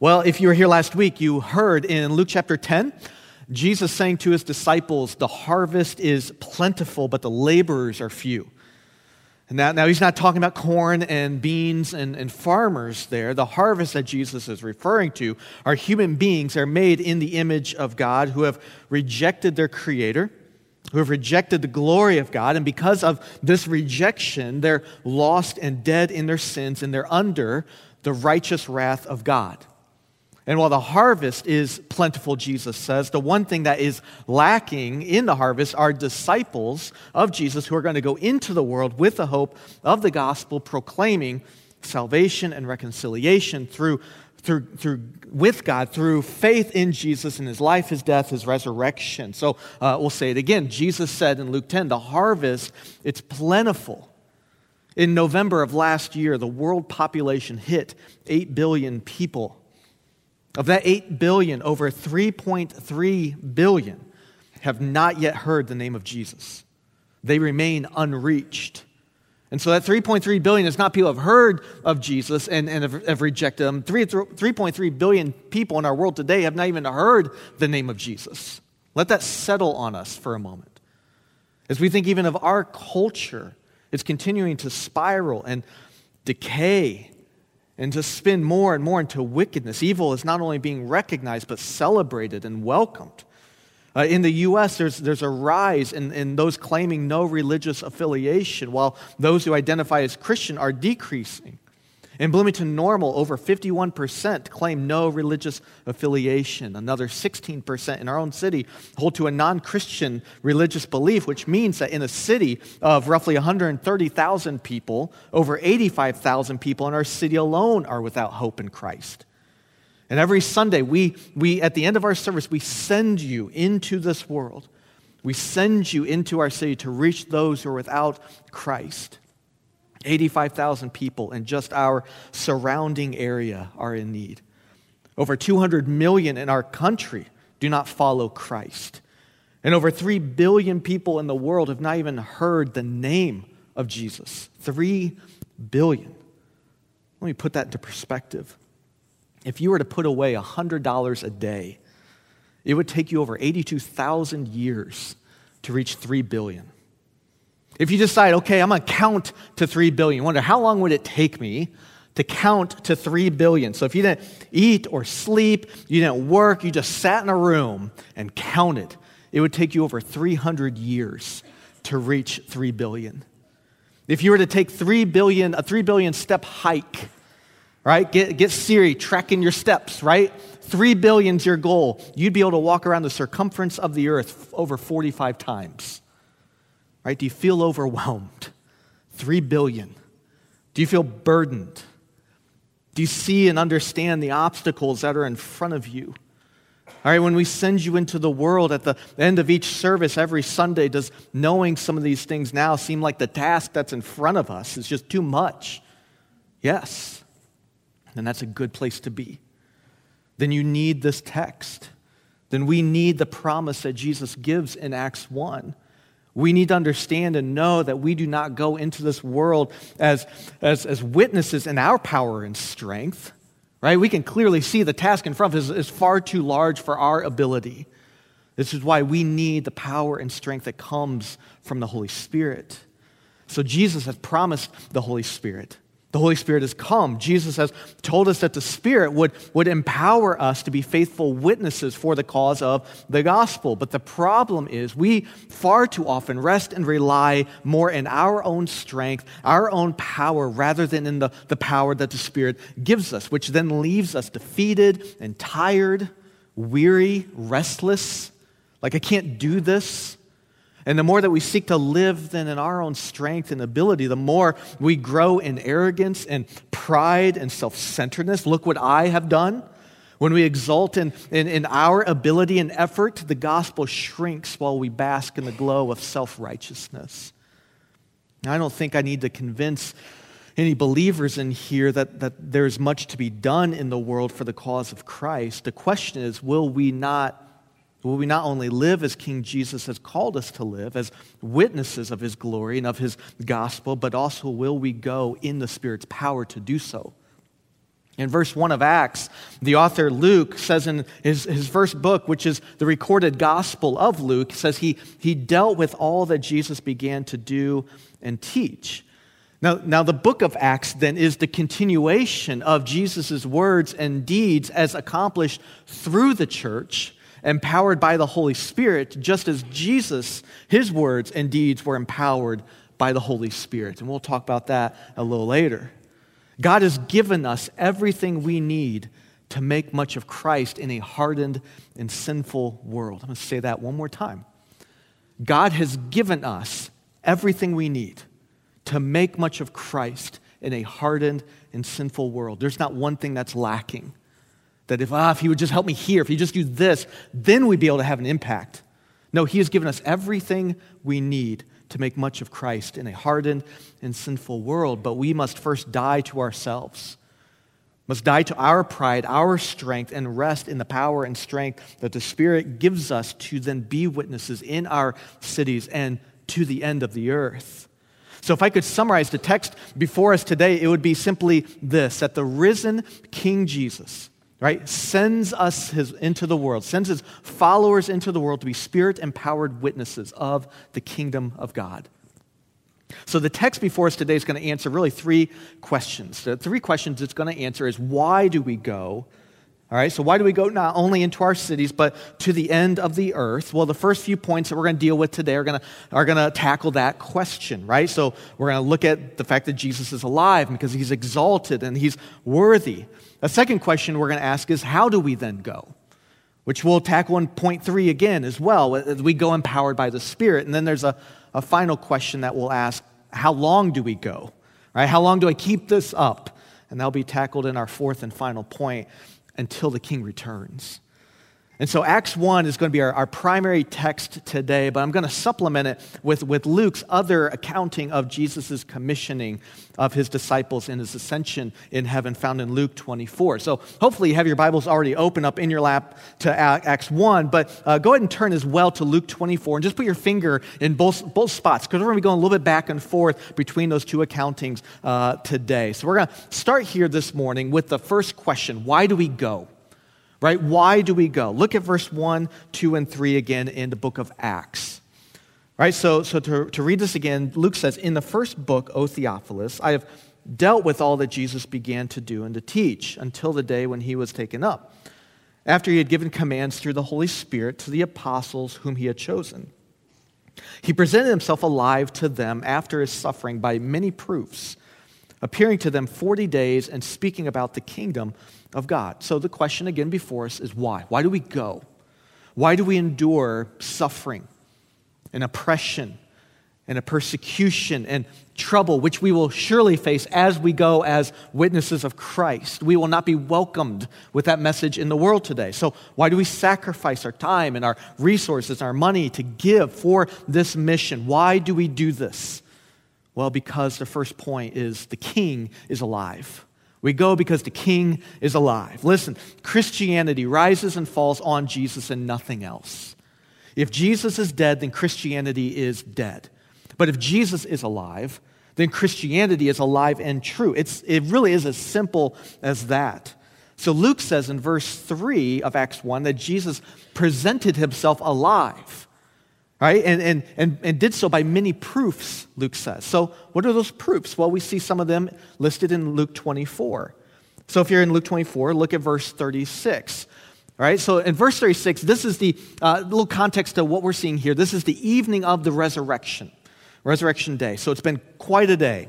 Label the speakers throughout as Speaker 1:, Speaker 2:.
Speaker 1: Well, if you were here last week, you heard in Luke chapter 10, Jesus saying to his disciples, The harvest is plentiful, but the laborers are few. And now, now he's not talking about corn and beans and, and farmers there. The harvest that Jesus is referring to are human beings that are made in the image of God who have rejected their Creator, who have rejected the glory of God. And because of this rejection, they're lost and dead in their sins, and they're under the righteous wrath of God. And while the harvest is plentiful, Jesus says, the one thing that is lacking in the harvest are disciples of Jesus who are going to go into the world with the hope of the gospel, proclaiming salvation and reconciliation through, through, through, with God through faith in Jesus and his life, his death, his resurrection. So uh, we'll say it again. Jesus said in Luke 10, the harvest, it's plentiful. In November of last year, the world population hit 8 billion people. Of that 8 billion, over 3.3 billion have not yet heard the name of Jesus. They remain unreached. And so that 3.3 billion is not people have heard of Jesus and, and have, have rejected him. 3, 3.3 billion people in our world today have not even heard the name of Jesus. Let that settle on us for a moment. As we think even of our culture, it's continuing to spiral and decay and to spin more and more into wickedness. Evil is not only being recognized, but celebrated and welcomed. Uh, in the U.S., there's, there's a rise in, in those claiming no religious affiliation, while those who identify as Christian are decreasing. In Bloomington Normal, over 51% claim no religious affiliation. Another 16% in our own city hold to a non Christian religious belief, which means that in a city of roughly 130,000 people, over 85,000 people in our city alone are without hope in Christ. And every Sunday, we, we, at the end of our service, we send you into this world. We send you into our city to reach those who are without Christ. 85,000 people in just our surrounding area are in need. Over 200 million in our country do not follow Christ. And over 3 billion people in the world have not even heard the name of Jesus. 3 billion. Let me put that into perspective. If you were to put away $100 a day, it would take you over 82,000 years to reach 3 billion. If you decide, okay, I'm going to count to 3 billion, wonder how long would it take me to count to 3 billion? So if you didn't eat or sleep, you didn't work, you just sat in a room and counted, it would take you over 300 years to reach 3 billion. If you were to take 3 billion, a 3 billion step hike, right? Get, get Siri tracking your steps, right? 3 billion's your goal. You'd be able to walk around the circumference of the earth over 45 times. Right? Do you feel overwhelmed? Three billion. Do you feel burdened? Do you see and understand the obstacles that are in front of you? All right, when we send you into the world at the end of each service every Sunday, does knowing some of these things now seem like the task that's in front of us is just too much? Yes. Then that's a good place to be. Then you need this text. Then we need the promise that Jesus gives in Acts 1 we need to understand and know that we do not go into this world as, as, as witnesses in our power and strength, right? We can clearly see the task in front of us is, is far too large for our ability. This is why we need the power and strength that comes from the Holy Spirit. So Jesus has promised the Holy Spirit. The Holy Spirit has come. Jesus has told us that the Spirit would, would empower us to be faithful witnesses for the cause of the gospel. But the problem is, we far too often rest and rely more in our own strength, our own power, rather than in the, the power that the Spirit gives us, which then leaves us defeated and tired, weary, restless. Like, I can't do this. And the more that we seek to live then in our own strength and ability, the more we grow in arrogance and pride and self centeredness. Look what I have done. When we exult in, in, in, our ability and effort, the gospel shrinks while we bask in the glow of self righteousness. I don't think I need to convince any believers in here that, that there's much to be done in the world for the cause of Christ. The question is will we not Will we not only live as King Jesus has called us to live, as witnesses of his glory and of his gospel, but also will we go in the Spirit's power to do so? In verse 1 of Acts, the author Luke says in his, his first book, which is the recorded gospel of Luke, says he, he dealt with all that Jesus began to do and teach. Now, now, the book of Acts then is the continuation of Jesus' words and deeds as accomplished through the church, empowered by the Holy Spirit, just as Jesus, his words and deeds were empowered by the Holy Spirit. And we'll talk about that a little later. God has given us everything we need to make much of Christ in a hardened and sinful world. I'm going to say that one more time. God has given us everything we need to make much of Christ in a hardened and sinful world. There's not one thing that's lacking. That if, ah, if he would just help me here, if he just do this, then we'd be able to have an impact. No, he has given us everything we need to make much of Christ in a hardened and sinful world, but we must first die to ourselves. Must die to our pride, our strength, and rest in the power and strength that the Spirit gives us to then be witnesses in our cities and to the end of the earth. So, if I could summarize the text before us today, it would be simply this that the risen King Jesus right, sends us his, into the world, sends his followers into the world to be spirit empowered witnesses of the kingdom of God. So the text before us today is going to answer really three questions. The three questions it's going to answer is why do we go? All right, so why do we go not only into our cities, but to the end of the earth? Well, the first few points that we're going to deal with today are going to, are going to tackle that question, right? So we're going to look at the fact that Jesus is alive because he's exalted and he's worthy. A second question we're going to ask is how do we then go? Which we'll tackle in point three again as well, uh, as we go empowered by the Spirit. And then there's a, a final question that we'll ask how long do we go? Right? How long do I keep this up? And that'll be tackled in our fourth and final point until the king returns. And so Acts 1 is going to be our, our primary text today, but I'm going to supplement it with, with Luke's other accounting of Jesus' commissioning of his disciples in his ascension in heaven, found in Luke 24. So hopefully you have your Bibles already open up in your lap to Acts 1, but uh, go ahead and turn as well to Luke 24 and just put your finger in both, both spots because we're going to be going a little bit back and forth between those two accountings uh, today. So we're going to start here this morning with the first question Why do we go? Right? Why do we go? Look at verse 1, 2, and 3 again in the book of Acts. Right? So, so to, to read this again, Luke says, In the first book, O Theophilus, I have dealt with all that Jesus began to do and to teach until the day when he was taken up, after he had given commands through the Holy Spirit to the apostles whom he had chosen. He presented himself alive to them after his suffering by many proofs, appearing to them 40 days and speaking about the kingdom of God. So the question again before us is why? Why do we go? Why do we endure suffering and oppression and a persecution and trouble, which we will surely face as we go as witnesses of Christ? We will not be welcomed with that message in the world today. So, why do we sacrifice our time and our resources, our money to give for this mission? Why do we do this? Well, because the first point is the king is alive. We go because the king is alive. Listen, Christianity rises and falls on Jesus and nothing else. If Jesus is dead, then Christianity is dead. But if Jesus is alive, then Christianity is alive and true. It's, it really is as simple as that. So Luke says in verse 3 of Acts 1 that Jesus presented himself alive right? And, and, and, and did so by many proofs, Luke says. So, what are those proofs? Well, we see some of them listed in Luke 24. So, if you're in Luke 24, look at verse 36. All right, so in verse 36, this is the uh, little context of what we're seeing here. This is the evening of the resurrection, resurrection day. So it's been quite a day.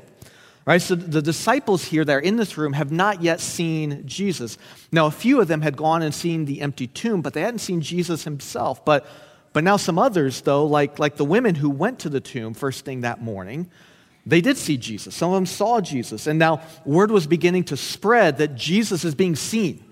Speaker 1: Right, so the disciples here that are in this room have not yet seen Jesus. Now, a few of them had gone and seen the empty tomb, but they hadn't seen Jesus himself. But but now, some others, though, like, like the women who went to the tomb first thing that morning, they did see Jesus. Some of them saw Jesus. And now, word was beginning to spread that Jesus is being seen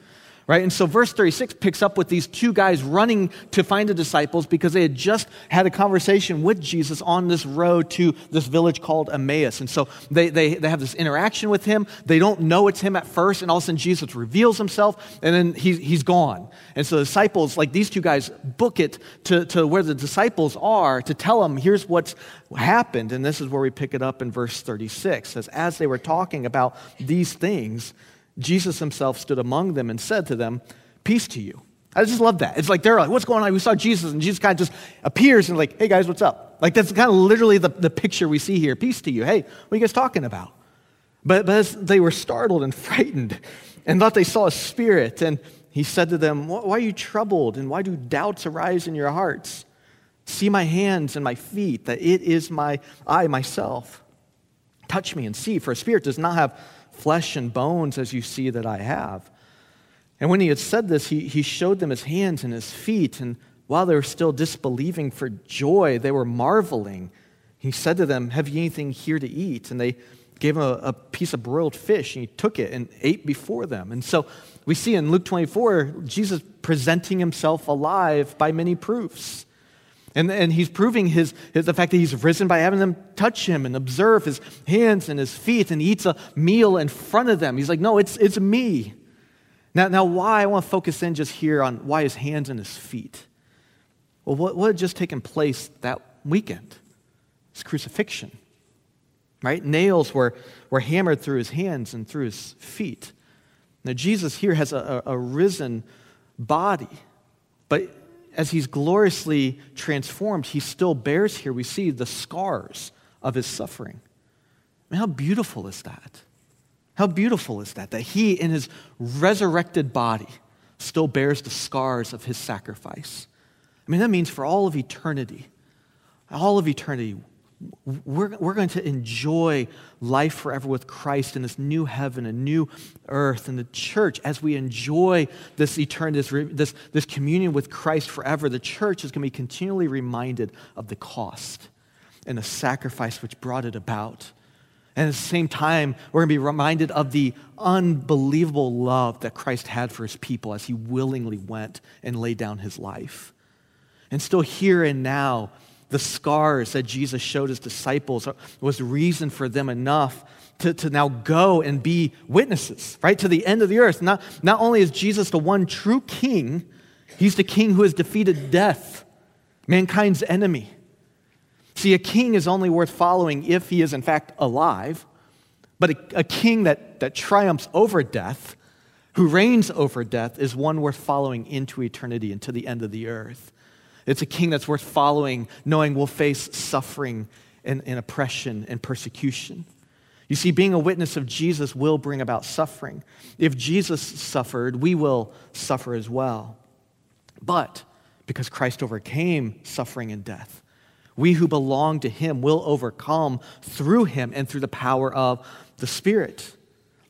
Speaker 1: right? And so verse 36 picks up with these two guys running to find the disciples because they had just had a conversation with Jesus on this road to this village called Emmaus. And so they, they, they have this interaction with him. They don't know it's him at first, and all of a sudden Jesus reveals himself, and then he's, he's gone. And so the disciples, like these two guys, book it to, to where the disciples are to tell them, here's what's happened. And this is where we pick it up in verse 36. Says as they were talking about these things, Jesus himself stood among them and said to them, Peace to you. I just love that. It's like they're like, What's going on? We saw Jesus, and Jesus kind of just appears and, like, Hey guys, what's up? Like, that's kind of literally the, the picture we see here. Peace to you. Hey, what are you guys talking about? But, but as they were startled and frightened and thought they saw a spirit, and he said to them, Why are you troubled? And why do doubts arise in your hearts? See my hands and my feet, that it is my I myself. Touch me and see, for a spirit does not have flesh and bones as you see that I have. And when he had said this, he, he showed them his hands and his feet. And while they were still disbelieving for joy, they were marveling. He said to them, Have you anything here to eat? And they gave him a, a piece of broiled fish, and he took it and ate before them. And so we see in Luke 24, Jesus presenting himself alive by many proofs. And, and he's proving his, his, the fact that he's risen by having them touch him and observe his hands and his feet, and he eats a meal in front of them. He's like, No, it's, it's me. Now, now, why I want to focus in just here on why his hands and his feet. Well, what, what had just taken place that weekend? His crucifixion. Right? Nails were, were hammered through his hands and through his feet. Now, Jesus here has a, a, a risen body, but as he's gloriously transformed, he still bears here, we see the scars of his suffering. I mean, how beautiful is that? How beautiful is that? That he, in his resurrected body, still bears the scars of his sacrifice. I mean, that means for all of eternity, all of eternity, we're, we're going to enjoy life forever with Christ in this new heaven and new earth and the church as we enjoy this eternity, this, this, this communion with Christ forever. The church is going to be continually reminded of the cost and the sacrifice which brought it about. And at the same time, we're going to be reminded of the unbelievable love that Christ had for his people as he willingly went and laid down his life. And still here and now, the scars that Jesus showed his disciples was reason for them enough to, to now go and be witnesses, right, to the end of the earth. Not, not only is Jesus the one true king, he's the king who has defeated death, mankind's enemy. See, a king is only worth following if he is, in fact, alive. But a, a king that, that triumphs over death, who reigns over death, is one worth following into eternity and to the end of the earth. It's a king that's worth following, knowing we'll face suffering and, and oppression and persecution. You see, being a witness of Jesus will bring about suffering. If Jesus suffered, we will suffer as well. But because Christ overcame suffering and death, we who belong to him will overcome through him and through the power of the Spirit.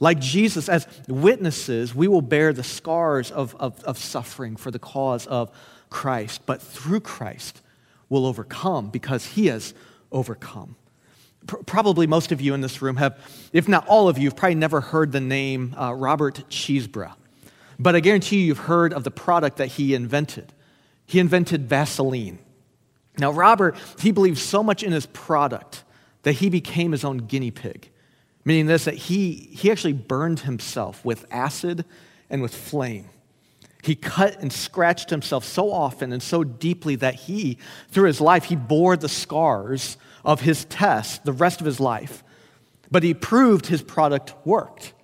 Speaker 1: Like Jesus, as witnesses, we will bear the scars of, of, of suffering for the cause of Christ, but through Christ will overcome because he has overcome. Probably most of you in this room have, if not all of you, have probably never heard the name uh, Robert Chesebrough. But I guarantee you, you've heard of the product that he invented. He invented Vaseline. Now, Robert, he believed so much in his product that he became his own guinea pig, meaning this that he, he actually burned himself with acid and with flame. He cut and scratched himself so often and so deeply that he, through his life, he bore the scars of his test the rest of his life. But he proved his product worked.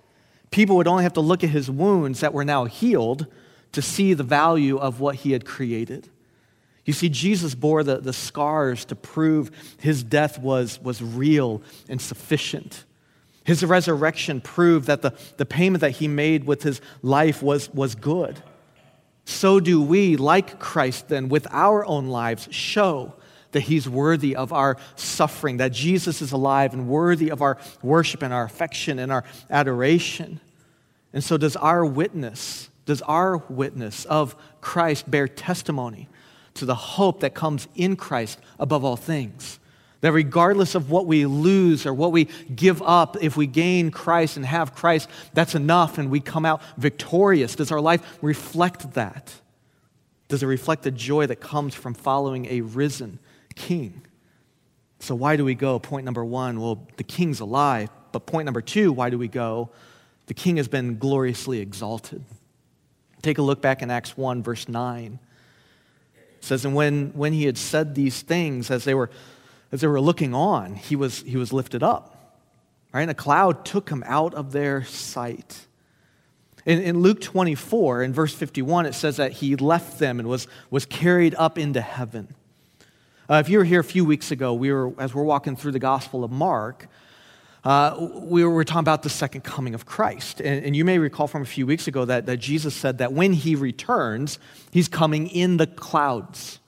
Speaker 1: People would only have to look at his wounds that were now healed to see the value of what he had created. You see, Jesus bore the, the scars to prove his death was, was real and sufficient. His resurrection proved that the, the payment that he made with his life was, was good so do we, like Christ, then, with our own lives, show that He's worthy of our suffering, that Jesus is alive and worthy of our worship and our affection and our adoration. And so, does our witness, does our witness of Christ bear testimony to the hope that comes in Christ above all things? That regardless of what we lose or what we give up, if we gain Christ and have Christ, that's enough and we come out victorious. Does our life reflect that? Does it reflect the joy that comes from following a risen king? So, why do we go? Point number one, well, the king's alive. But point number two, why do we go? The king has been gloriously exalted. Take a look back in Acts 1, verse 9. It says, And when, when he had said these things, as they were as they were looking on, he was, he was lifted up. Right? And a cloud took him out of their sight. In, in, Luke 24, in verse 51, it says that he left them and was, was carried up into heaven. Uh, if you were here a few weeks ago, we were, as we're walking through the Gospel of Mark, uh, we were talking about the second coming of Christ. And, and, you may recall from a few weeks ago that, that Jesus said that when he returns, he's coming in the clouds.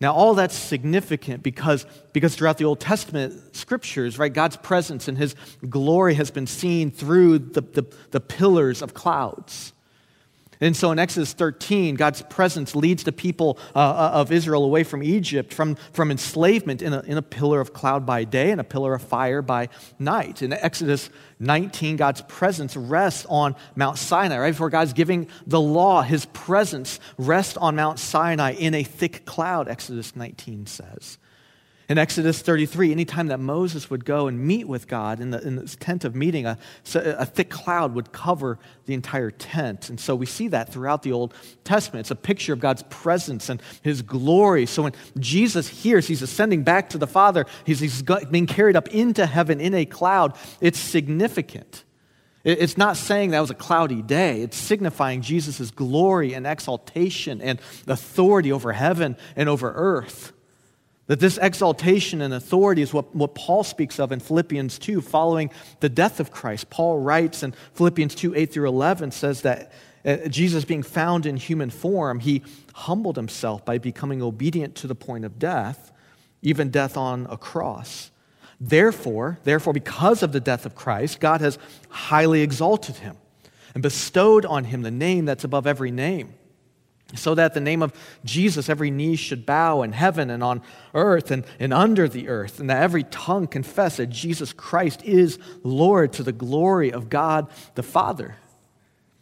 Speaker 1: Now, all that's significant because, because throughout the Old Testament scriptures, right, God's presence and his glory has been seen through the, the, the pillars of clouds. And so in Exodus 13, God's presence leads the people uh, uh, of Israel away from Egypt, from, from enslavement in a, in a pillar of cloud by day and a pillar of fire by night. In Exodus 19, God's presence rests on Mount Sinai. Right before God's giving the law, his presence rests on Mount Sinai in a thick cloud, Exodus 19 says. In Exodus 33, anytime that Moses would go and meet with God in, the, in tent of meeting, a, a thick cloud would cover the entire tent. And so we see that throughout the Old Testament. It's a picture of God's presence and his glory. So when Jesus hears he's ascending back to the Father, he's, he's being carried up into heaven in a cloud, it's significant. It's not saying that was a cloudy day. It's signifying Jesus' glory and exaltation and authority over heaven and over earth. That this exaltation and authority is what, what Paul speaks of in Philippians 2, following the death of Christ. Paul writes in Philippians 2 8 through 11, says that uh, Jesus, being found in human form, he humbled himself by becoming obedient to the point of death, even death on a cross. Therefore, therefore, because of the death of Christ, God has highly exalted him and bestowed on him the name that's above every name so that the name of Jesus, every knee should bow in heaven and on earth and, and under the earth, and that every tongue confess that Jesus Christ is Lord to the glory of God the Father.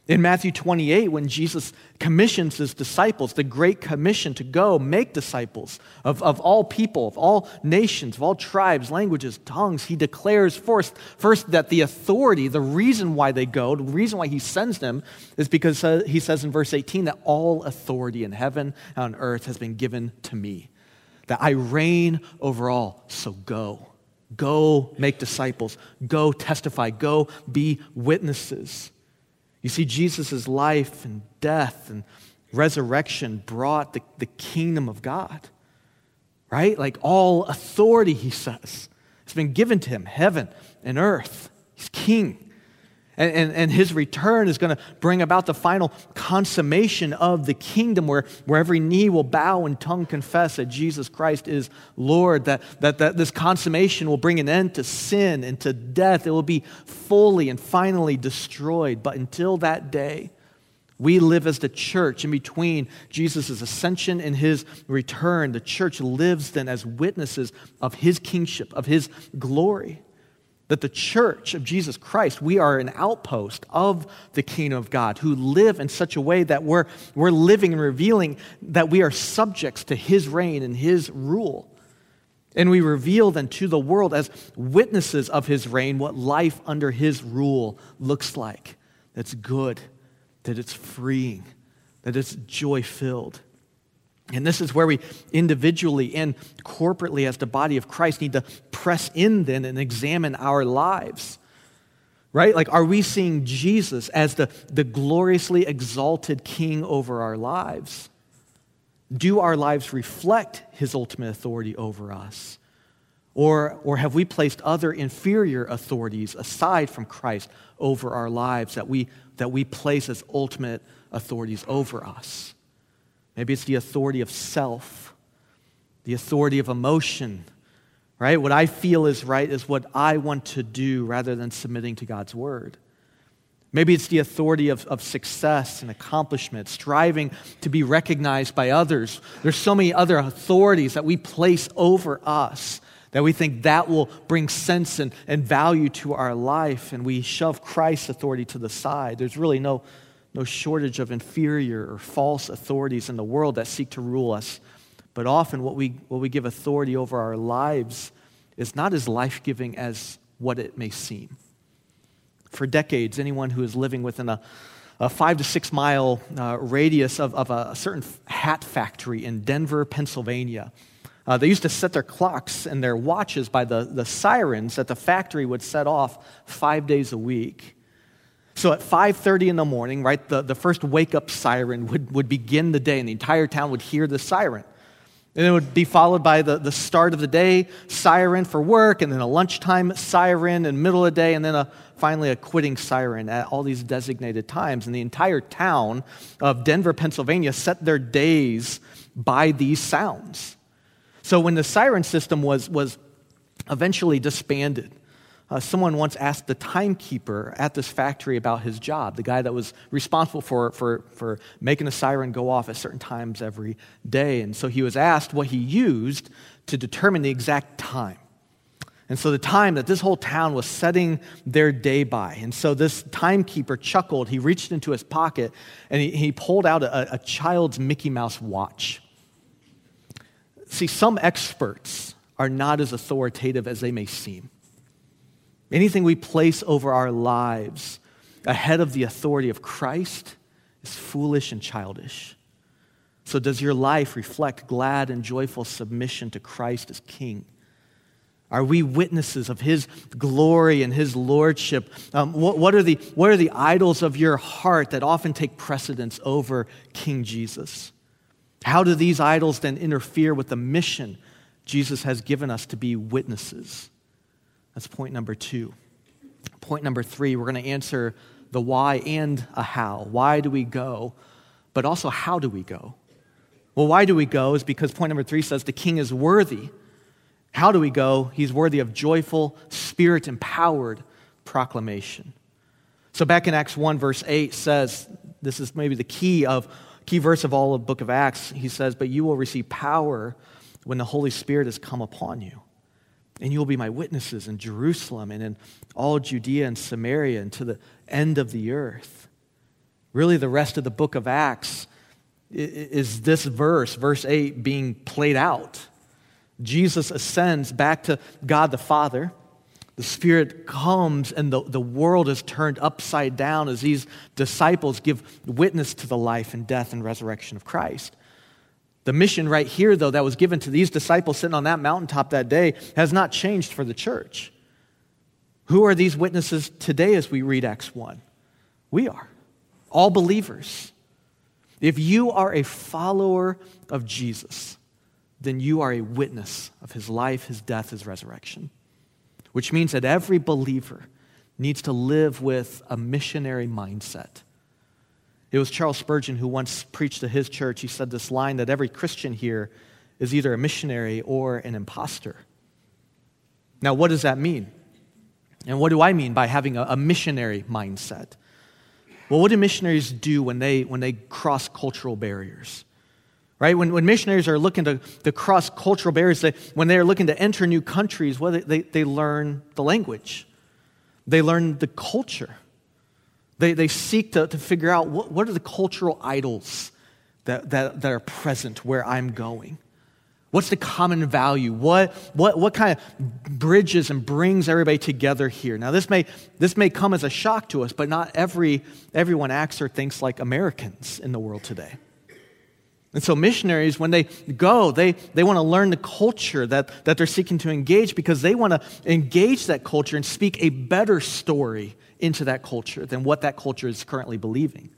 Speaker 1: In Matthew 28, when Jesus commissions his disciples, the great commission to go make disciples of, of all people, of all nations, of all tribes, languages, tongues, he declares first, first that the authority, the reason why they go, the reason why he sends them, is because uh, he says in verse 18 that all authority in heaven and on earth has been given to me, that I reign over all, so go. Go make disciples. Go testify. Go be witnesses. You see, Jesus' life and death and resurrection brought the, the kingdom of God, right? Like all authority, he says, has been given to him, heaven and earth. He's king. And, and, and, his return is going to bring about the final consummation of the kingdom where, where every knee will bow and tongue confess that Jesus Christ is Lord, that, that, that this consummation will bring an end to sin and to death. It will be fully and finally destroyed. But until that day, we live as the church in between Jesus' ascension and his return. The church lives then as witnesses of his kingship, of his glory that the church of Jesus Christ, we are an outpost of the kingdom of God who live in such a way that we're, we're living and revealing that we are subjects to his reign and his rule. And we reveal then to the world as witnesses of his reign what life under his rule looks like that's good, that it's freeing, that it's joy filled. And this is where we individually and corporately, as the body of Christ, need to press in then and examine our lives. Right? Like, are we seeing Jesus as the, the gloriously exalted king over our lives? Do our lives reflect his ultimate authority over us? Or, or have we placed other inferior authorities aside from Christ over our lives that we, that we place as ultimate authorities over us? Maybe it's the authority of self, the authority of emotion, right? What I feel is right is what I want to do rather than submitting to God's word. Maybe it's the authority of, of success and accomplishment, striving to be recognized by others. There's so many other authorities that we place over us that we think that will bring sense and, and value to our life, and we shove Christ's authority to the side. There's really no no shortage of inferior or false authorities in the world that seek to rule us. But often, what we, what we give authority over our lives is not as life giving as what it may seem. For decades, anyone who is living within a, a five to six mile uh, radius of, of a certain hat factory in Denver, Pennsylvania, uh, they used to set their clocks and their watches by the, the sirens that the factory would set off five days a week. So at 5:30 in the morning, right, the, the first wake-up siren would, would begin the day, and the entire town would hear the siren. And it would be followed by the, the start of the day siren for work, and then a lunchtime siren in middle of the day, and then a, finally a quitting siren at all these designated times. And the entire town of Denver, Pennsylvania set their days by these sounds. So when the siren system was, was eventually disbanded, uh, someone once asked the timekeeper at this factory about his job, the guy that was responsible for, for, for making the siren go off at certain times every day. And so he was asked what he used to determine the exact time. And so the time that this whole town was setting their day by. And so this timekeeper chuckled. He reached into his pocket and he, he pulled out a, a child's Mickey Mouse watch. See, some experts are not as authoritative as they may seem. Anything we place over our lives ahead of the authority of Christ is foolish and childish. So, does your life reflect glad and joyful submission to Christ as King? Are we witnesses of His glory and His lordship? Um, what, what, are the, what are the idols of your heart that often take precedence over King Jesus? How do these idols then interfere with the mission Jesus has given us to be witnesses? That's point number two. Point number three, we're going to answer the why and a how. Why do we go? But also, how do we go? Well, why do we go is because point number three says the king is worthy. How do we go? He's worthy of joyful, spirit empowered proclamation. So, back in Acts 1, verse 8 says, this is maybe the key of key verse of all of book of Acts. He says, But you will receive power when the Holy Spirit has come upon you. And you will be my witnesses in Jerusalem and in all Judea and Samaria and to the end of the earth. Really, the rest of the book of Acts is this verse, verse 8, being played out. Jesus ascends back to God the Father. The Spirit comes, and the, the world is turned upside down as these disciples give witness to the life and death and resurrection of Christ. The mission right here, though, that was given to these disciples sitting on that mountaintop that day has not changed for the church. Who are these witnesses today as we read Acts 1? We are, all believers. If you are a follower of Jesus, then you are a witness of his life, his death, his resurrection. Which means that every believer needs to live with a missionary mindset. It was Charles Spurgeon who once preached to his church. He said this line that every Christian here is either a missionary or an impostor. Now, what does that mean? And what do I mean by having a, a missionary mindset? Well, what do missionaries do when they, when they cross cultural barriers? Right? When, when missionaries are looking to, to cross cultural barriers, they, when they are looking to enter new countries, well, they, they learn the language, they learn the culture. They, they seek to, to figure out what, what are the cultural idols that, that, that are present where I'm going. What's the common value? What, what, what kind of bridges and brings everybody together here? Now, this may, this may come as a shock to us, but not every, everyone acts or thinks like Americans in the world today. And so, missionaries, when they go, they, they want to learn the culture that, that they're seeking to engage because they want to engage that culture and speak a better story into that culture than what that culture is currently believing.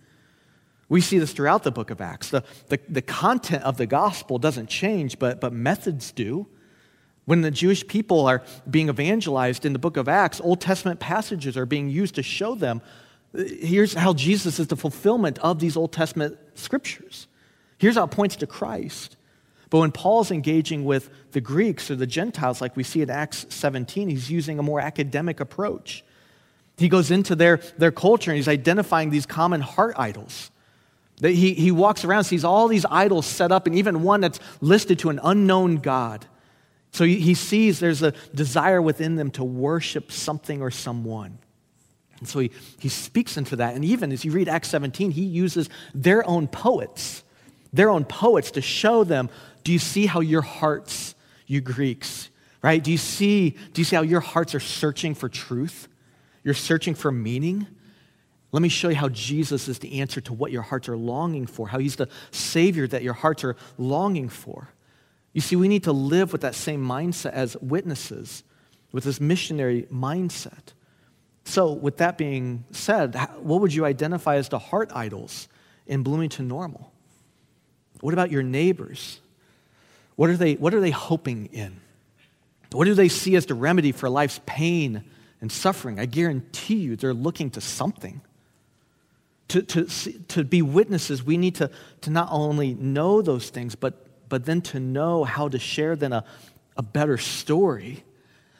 Speaker 1: We see this throughout the book of Acts. The, the, the content of the gospel doesn't change, but, but methods do. When the Jewish people are being evangelized in the book of Acts, Old Testament passages are being used to show them here's how Jesus is the fulfillment of these Old Testament scriptures. Here's how it points to Christ. But when Paul's engaging with the Greeks or the Gentiles, like we see in Acts 17, he's using a more academic approach. He goes into their, their culture and he's identifying these common heart idols. He, he walks around, sees all these idols set up, and even one that's listed to an unknown God. So he, he sees there's a desire within them to worship something or someone. And so he, he speaks into that. And even as you read Acts 17, he uses their own poets, their own poets to show them do you see how your hearts, you Greeks, right? Do you see, do you see how your hearts are searching for truth? You're searching for meaning? Let me show you how Jesus is the answer to what your hearts are longing for, how he's the Savior that your hearts are longing for. You see, we need to live with that same mindset as witnesses, with this missionary mindset. So, with that being said, what would you identify as the heart idols in Bloomington Normal? What about your neighbors? What are they, what are they hoping in? What do they see as the remedy for life's pain and suffering? I guarantee you they're looking to something. To, to, to be witnesses, we need to, to not only know those things, but, but then to know how to share then a, a better story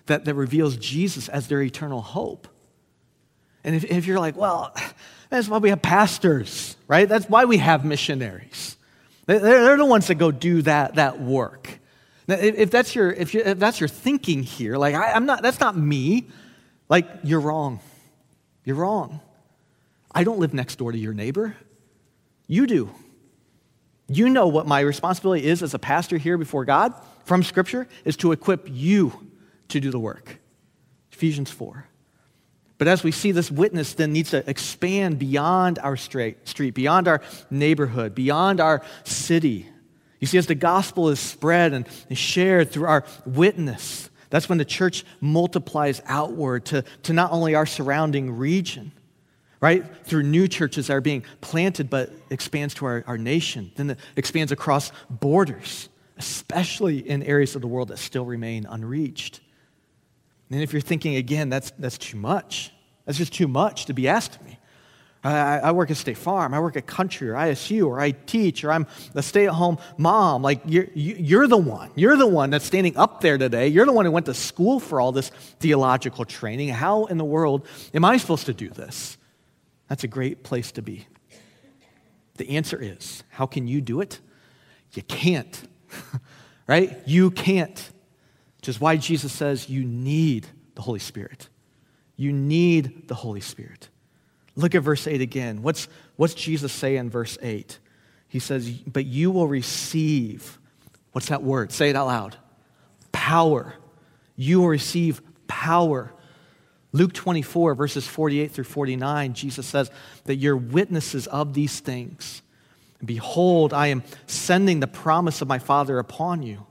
Speaker 1: that, that reveals Jesus as their eternal hope. And if, if you're like, well, that's why we have pastors, right? That's why we have missionaries. They're, the ones that go do that, that work. Now, if, that's your, if, you, if that's your thinking here, like, I, I'm not, that's not me, like, you're wrong. You're wrong. I don't live next door to your neighbor. You do. You know what my responsibility is as a pastor here before God from Scripture is to equip you to do the work. Ephesians 4. But as we see, this witness then needs to expand beyond our street, beyond our neighborhood, beyond our city. You see, as the gospel is spread and shared through our witness, that's when the church multiplies outward to, to not only our surrounding region, right? Through new churches that are being planted, but expands to our, our nation, then it expands across borders, especially in areas of the world that still remain unreached. And if you're thinking, again, that's, that's too much, that's just too much to be asked of me. I, I, work at State Farm, I work at Country or ISU, or I teach, or I'm a stay at home mom. Like, you're, you're the one. You're the one that's standing up there today. You're the one who went to school for all this theological training. How in the world am I supposed to do this? That's a great place to be. The answer is how can you do it? You can't, right? You can't. Which is why Jesus says you need the Holy Spirit. You need the Holy Spirit. Look at verse 8 again. What's, what's Jesus say in verse 8? He says, But you will receive, what's that word? Say it out loud. Power. You will receive power. Luke 24, verses 48 through 49, Jesus says that you're witnesses of these things. Behold, I am sending the promise of my Father upon you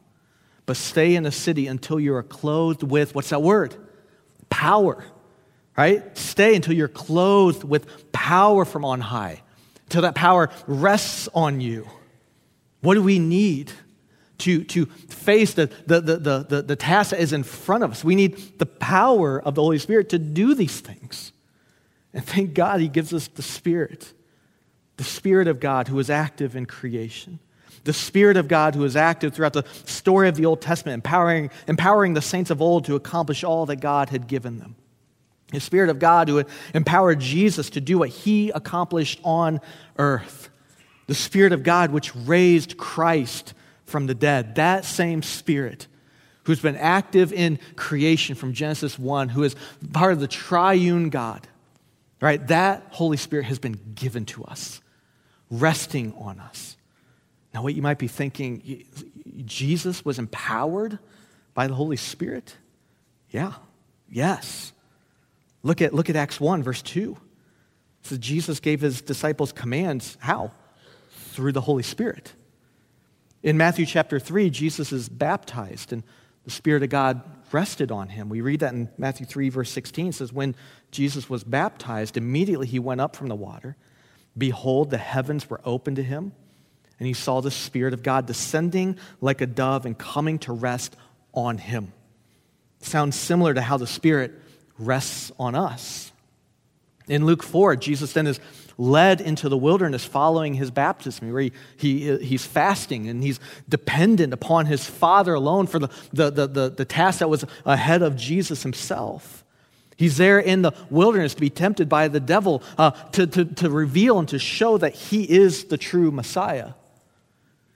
Speaker 1: but stay in the city until you are clothed with what's that word? Power. Right? Stay until you're clothed with power from on high, until that power rests on you. What do we need to, to face the, the, the, the, the task that is in front of us? We need the power of the Holy Spirit to do these things. And thank God He gives us the Spirit, the Spirit of God who is active in creation the Spirit of God who is active throughout the story of the Old Testament, empowering, empowering the saints of old to accomplish all that God had given them. The Spirit of God who empowered Jesus to do what he accomplished on earth. The Spirit of God which raised Christ from the dead. That same Spirit who's been active in creation from Genesis 1, who is part of the triune God, right? That Holy Spirit has been given to us, resting on us. Now, what you might be thinking, Jesus was empowered by the Holy Spirit? Yeah, yes. Look at, look at Acts 1, verse 2. So Jesus gave his disciples commands. How? Through the Holy Spirit. In Matthew chapter 3, Jesus is baptized and the Spirit of God rested on him. We read that in Matthew 3, verse 16. It says, When Jesus was baptized, immediately he went up from the water. Behold, the heavens were opened to him and he saw the Spirit of God descending like a dove and coming to rest on him. Sounds similar to how the Spirit rests on us. In Luke 4, Jesus then is led into the wilderness following his baptism, where he, he, he's fasting and he's dependent upon his Father alone for the, the, the, the, the task that was ahead of Jesus himself. He's there in the wilderness to be tempted by the devil uh, to, to, to reveal and to show that he is the true Messiah.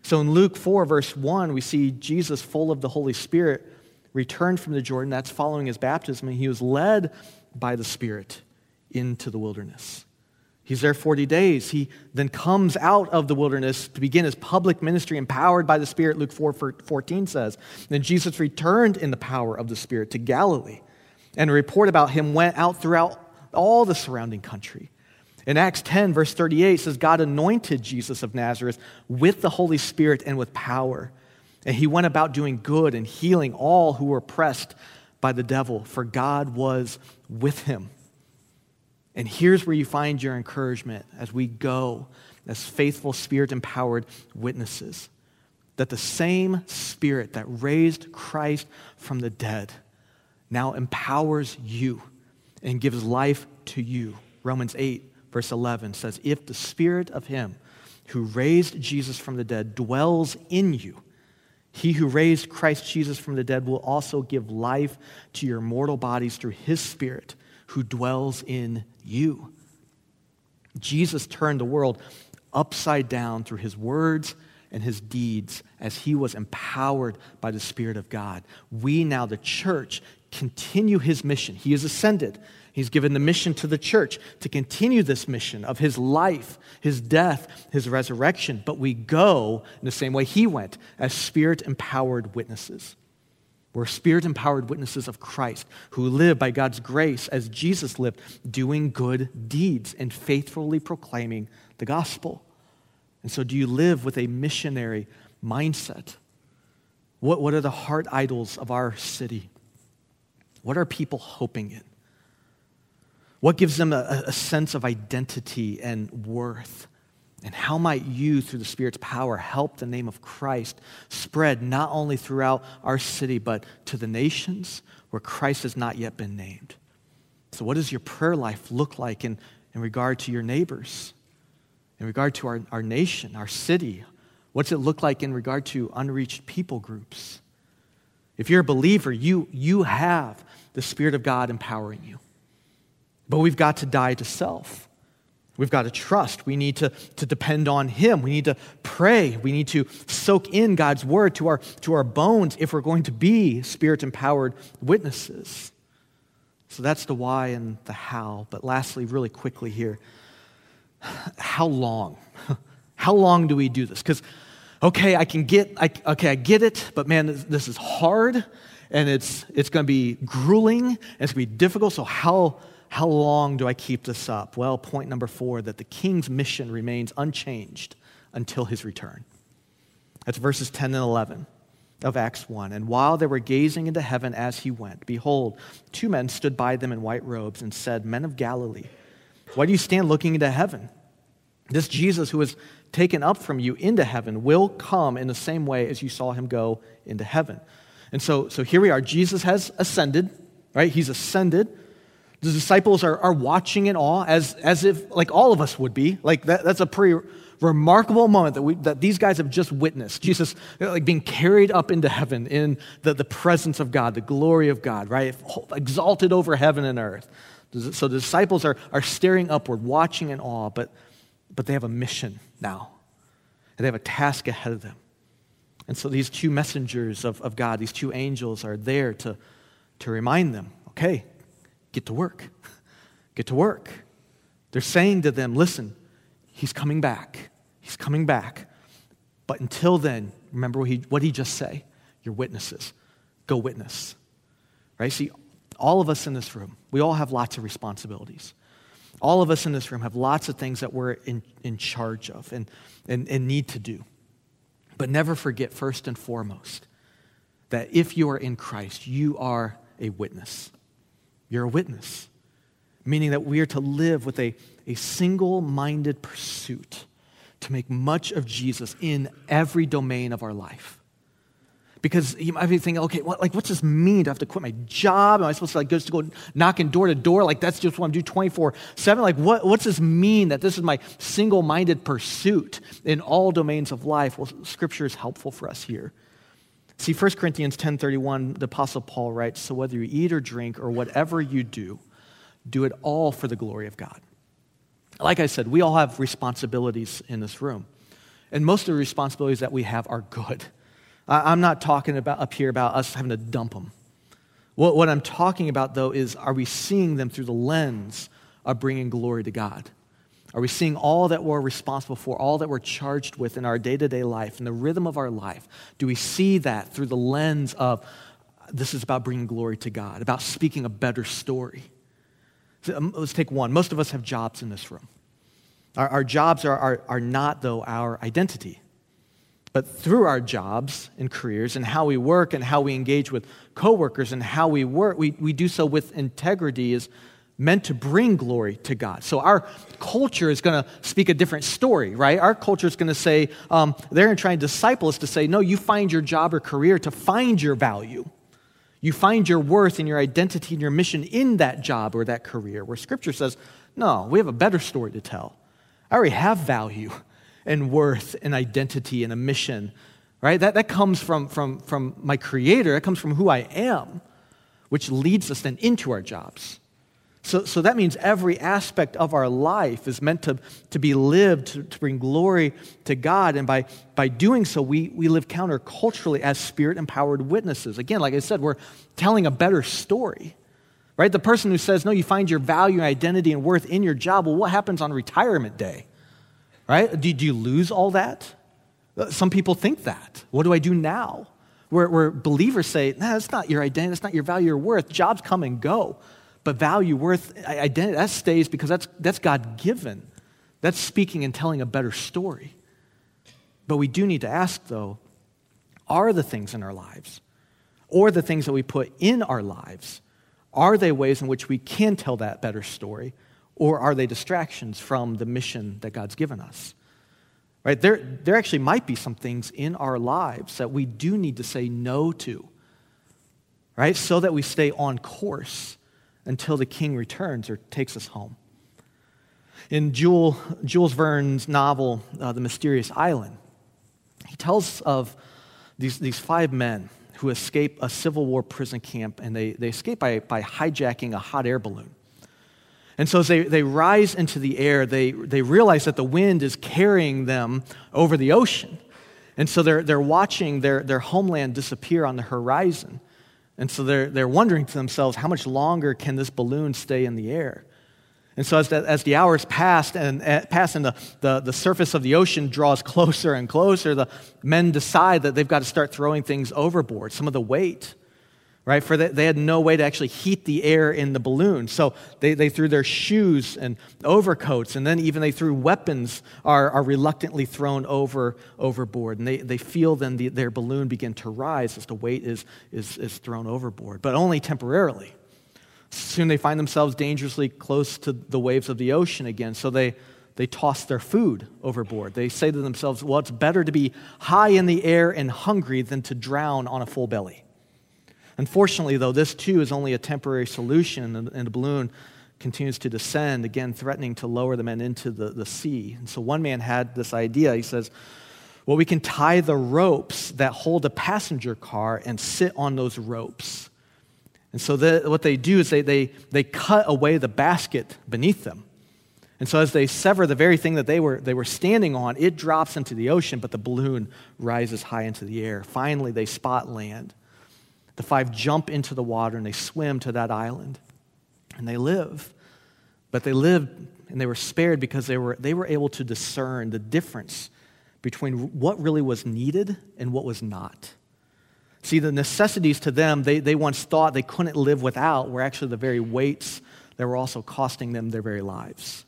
Speaker 1: So in Luke 4, verse 1, we see Jesus, full of the Holy Spirit, returned from the Jordan. That's following his baptism. And he was led by the Spirit into the wilderness. He's there 40 days. He then comes out of the wilderness to begin his public ministry, empowered by the Spirit, Luke 4 14 says. Then Jesus returned in the power of the Spirit to Galilee. And a report about him went out throughout all the surrounding country. In Acts 10, verse 38, says, God anointed Jesus of Nazareth with the Holy Spirit and with power. And he went about doing good and healing all who were oppressed by the devil, for God was with him. And here's where you find your encouragement as we go as faithful, spirit empowered witnesses that the same spirit that raised Christ from the dead now empowers you and gives life to you. Romans 8, verse 11 says, If the spirit of him who raised Jesus from the dead dwells in you, he who raised Christ Jesus from the dead will also give life to your mortal bodies through his spirit who dwells in you. Jesus turned the world upside down through his words and his deeds as he was empowered by the Spirit of God. We now, the church, continue his mission. He has ascended. He's given the mission to the church to continue this mission of his life, his death, his resurrection. But we go in the same way he went as spirit empowered witnesses. We're spirit empowered witnesses of Christ who live by God's grace as Jesus lived, doing good deeds and faithfully proclaiming the gospel. And so, do you live with a missionary mindset? What, what are the heart idols of our city? What are people hoping in? What gives them a, a sense of identity and worth? And how might you, through the Spirit's power, help the name of Christ spread not only throughout our city, but to the nations where Christ has not yet been named? So, what does your prayer life look like in, in regard to your neighbors, in regard to our, our nation, our city? What's it look like in regard to unreached people groups? If you're a believer, you, you have the Spirit of God empowering you. But we've got to die to self. We've got to trust. We need to, to depend on Him. We need to pray. We need to soak in God's Word to our, to our bones if we're going to be Spirit empowered witnesses. So that's the why and the how. But lastly, really quickly here, how long? How long do we do this? Because, okay, I can get, I, okay, I get it, but man, this, is hard and it's, it's going to be grueling and it's going to be difficult. So, how, how long do I keep this up? Well, point number four that the king's mission remains unchanged until his return. That's verses 10 and 11 of Acts 1. And while they were gazing into heaven as he went, behold, two men stood by them in white robes and said, Men of Galilee, why do you stand looking into heaven? This Jesus who was taken up from you into heaven will come in the same way as you saw him go into heaven. And so, so here we are. Jesus has ascended, right? He's ascended. The disciples are, are watching in awe as, as if, like all of us would be. Like that, that's a pretty remarkable moment that, we, that these guys have just witnessed. Jesus like being carried up into heaven in the, the presence of God, the glory of God, right? Exalted over heaven and earth. So the disciples are, are staring upward, watching in awe, but, but they have a mission now. And they have a task ahead of them. And so these two messengers of, of God, these two angels, are there to, to remind them okay, get to work. Get to work. They're saying to them, listen, he's coming back. He's coming back. But until then, remember what he, what he just say? You're witnesses. Go witness. Right? See, all of us in this room, we all have lots of responsibilities. All of us in this room have lots of things that we're in, in charge of and, and, and need to do. But never forget, first and foremost, that if you are in Christ, you are a witness. You're a witness, meaning that we are to live with a, a single minded pursuit to make much of Jesus in every domain of our life. Because you might be thinking, okay, what, like, what's this mean? Do I have to quit my job? Am I supposed to like just go knocking door to door? Like that's just what I'm doing 24 seven. Like what, what's this mean that this is my single-minded pursuit in all domains of life? Well, Scripture is helpful for us here. See, 1 Corinthians 10.31, the Apostle Paul writes, So whether you eat or drink or whatever you do, do it all for the glory of God. Like I said, we all have responsibilities in this room. And most of the responsibilities that we have are good. I'm not talking about up here about us having to dump them. What, what I'm talking about, though, is are we seeing them through the lens of bringing glory to God? Are we seeing all that we're responsible for, all that we're charged with in our day to day life, in the rhythm of our life? Do we see that through the lens of this is about bringing glory to God, about speaking a better story? Um, let's take one. Most of us have jobs in this room. Our, our jobs are, are, are not, though, our identity. But through our jobs and careers and how we work and how we engage with coworkers and how we work, we, we do so with integrity, is meant to bring glory to God. So our culture is going to speak a different story, right? Our culture is going to say, um, they're going to try and disciple us to say, no, you find your job or career to find your value. You find your worth and your identity and your mission in that job or that career. Where Scripture says, no, we have a better story to tell. I already have value and worth and identity and a mission, right? That, that comes from, from, from my Creator, that comes from who I am, which leads us then into our jobs. So, so that means every aspect of our life is meant to, to be lived to, to bring glory to God. And by, by doing so, we, we live counterculturally as spirit empowered witnesses. Again, like I said, we're telling a better story. Right? The person who says, no, you find your value, and identity, and worth in your job. Well, what happens on retirement day? Right? Do, do you lose all that? Uh, some people think that. What do I do now? Where, where believers say, nah, that's not your identity, that's not your value or worth. Jobs come and go. But value, worth, identity, that stays because that's, that's God given. That's speaking and telling a better story. But we do need to ask, though, are the things in our lives, or the things that we put in our lives, are they ways in which we can tell that better story, or are they distractions from the mission that God's given us? Right? There, there actually might be some things in our lives that we do need to say no to, right? So that we stay on course until the king returns or takes us home. In Jules, Jules Verne's novel, uh, The Mysterious Island, he tells of these, these five men who escape a Civil War prison camp, and they, they escape by, by hijacking a hot air balloon. And so as they, they rise into the air, they, they realize that the wind is carrying them over the ocean. And so they're, they're watching their, their homeland disappear on the horizon. And so they're, they're wondering to themselves, how much longer can this balloon stay in the air? And so as the, as the hours passed and uh, pass and the, the, the surface of the ocean draws closer and closer, the men decide that they've got to start throwing things overboard, some of the weight right? For the, they had no way to actually heat the air in the balloon. So they, they threw their shoes and overcoats, and then even they threw weapons are, are reluctantly thrown over overboard. And they, they feel then the, their balloon begin to rise as the weight is, is, is thrown overboard, but only temporarily. Soon they find themselves dangerously close to the waves of the ocean again. So they, they toss their food overboard. They say to themselves, well, it's better to be high in the air and hungry than to drown on a full belly. Unfortunately, though, this too is only a temporary solution, and, the balloon continues to descend, again, threatening to lower the men into the, the sea. And so one man had this idea. He says, Well, we can tie the ropes that hold a passenger car and sit on those ropes. And so the, what they do is they, they, they cut away the basket beneath them. And so as they sever the very thing that they were, they were standing on, it drops into the ocean, but the balloon rises high into the air. Finally, they spot land. The five jump into the water and they swim to that island and they live. But they lived and they were spared because they were, they were able to discern the difference between what really was needed and what was not. See, the necessities to them, they, they once thought they couldn't live without, were actually the very weights that were also costing them their very lives.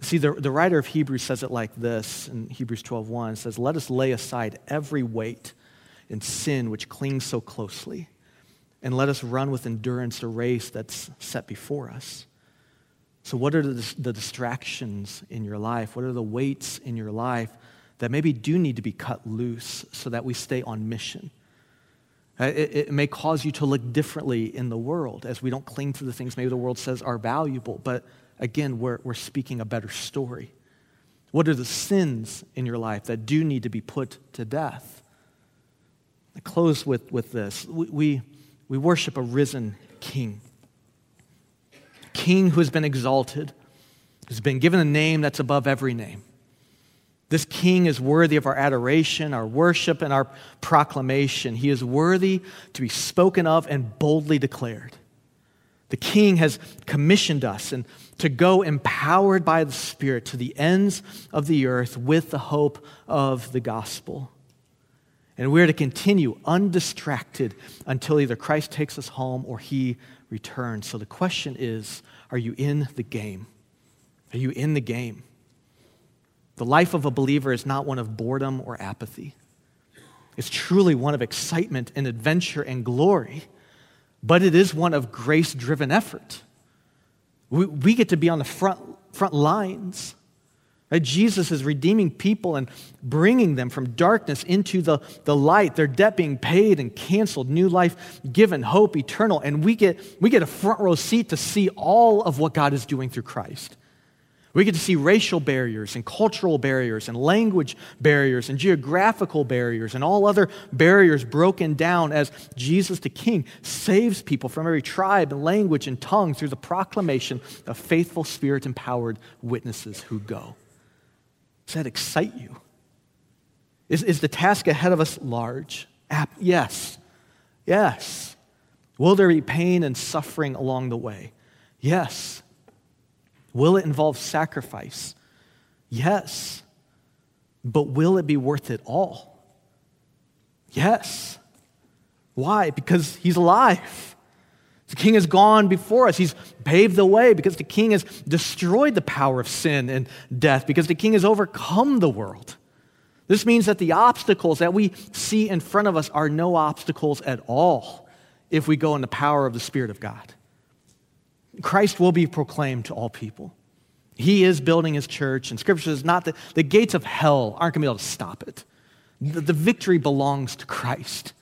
Speaker 1: See, the, the writer of Hebrews says it like this in Hebrews 12:1 says, Let us lay aside every weight and sin which clings so closely. And let us run with endurance the race that's set before us. So, what are the, the distractions in your life? What are the weights in your life that maybe do need to be cut loose so that we stay on mission? Uh, it, it, may cause you to look differently in the world as we don't cling to the things maybe the world says are valuable. But again, we're, we're speaking a better story. What are the sins in your life that do need to be put to death? I close with, with this. We, we, worship a risen king, king who has been exalted, who's been given a name that's above every name. This king is worthy of our adoration, our worship, and our proclamation. He is worthy to be spoken of and boldly declared. The king has commissioned us and to go empowered by the Spirit to the ends of the earth with the hope of the gospel. And we're to continue undistracted until either Christ takes us home or he returns. So the question is are you in the game? Are you in the game? The life of a believer is not one of boredom or apathy. It's truly one of excitement and adventure and glory, but it is one of grace driven effort. We, we get to be on the front, front lines. Right? Jesus is redeeming people and bringing them from darkness into the, the light, their debt being paid and canceled, new life given, hope eternal. And we get, we get a front row seat to see all of what God is doing through Christ. We get to see racial barriers and cultural barriers and language barriers and geographical barriers and all other barriers broken down as Jesus the King saves people from every tribe and language and tongue through the proclamation of faithful, spirit empowered witnesses who go. Does that excite you? Is, is the task ahead of us large? Yes. Yes. Will there be pain and suffering along the way? Yes. Will it involve sacrifice? Yes. But will it be worth it all? Yes. Why? Because he's alive. The king has gone before us. He's paved the way because the king has destroyed the power of sin and death, because the king has overcome the world. This means that the obstacles that we see in front of us are no obstacles at all if we go in the power of the Spirit of God. Christ will be proclaimed to all people. He is building his church, and scripture says not that the gates of hell aren't going to be able to stop it. The, the victory belongs to Christ.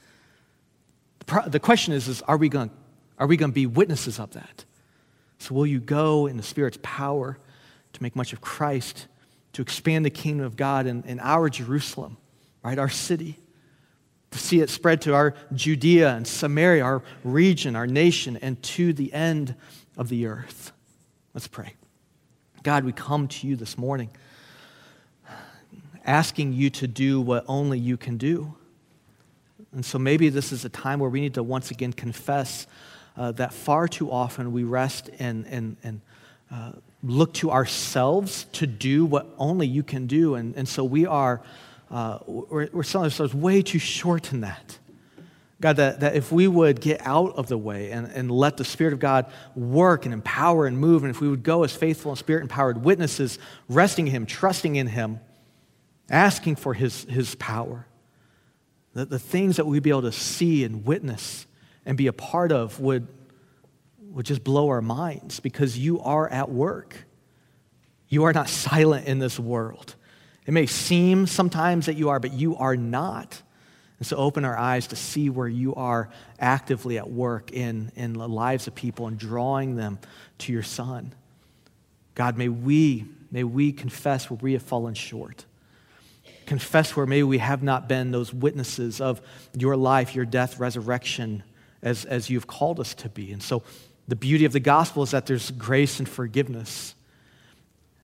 Speaker 1: The, the question is, is are we going to are we going to be witnesses of that? So, will you go in the Spirit's power to make much of Christ, to expand the kingdom of God in, in our Jerusalem, right, our city, to see it spread to our Judea and Samaria, our region, our nation, and to the end of the earth? Let's pray. God, we come to you this morning asking you to do what only you can do. And so maybe this is a time where we need to once again confess uh, that far too often we rest and, and, and uh, look to ourselves to do what only you can do. And, and so we are, uh, we're, we're selling ourselves way too short in that. God, that, that if we would get out of the way and, and let the Spirit of God work and empower and move, and if we would go as faithful and Spirit empowered witnesses, resting in Him, trusting in Him, asking for His, his power, that the things that we'd be able to see and witness and be a part of would, would just blow our minds because you are at work. You are not silent in this world. It may seem sometimes that you are, but you are not. And so open our eyes to see where you are actively at work in, in the lives of people and drawing them to your Son. God, may we, may we confess where we have fallen short. Confess where maybe we have not been those witnesses of your life, your death, resurrection, as, as you've called us to be. And so the beauty of the gospel is that there's grace and forgiveness.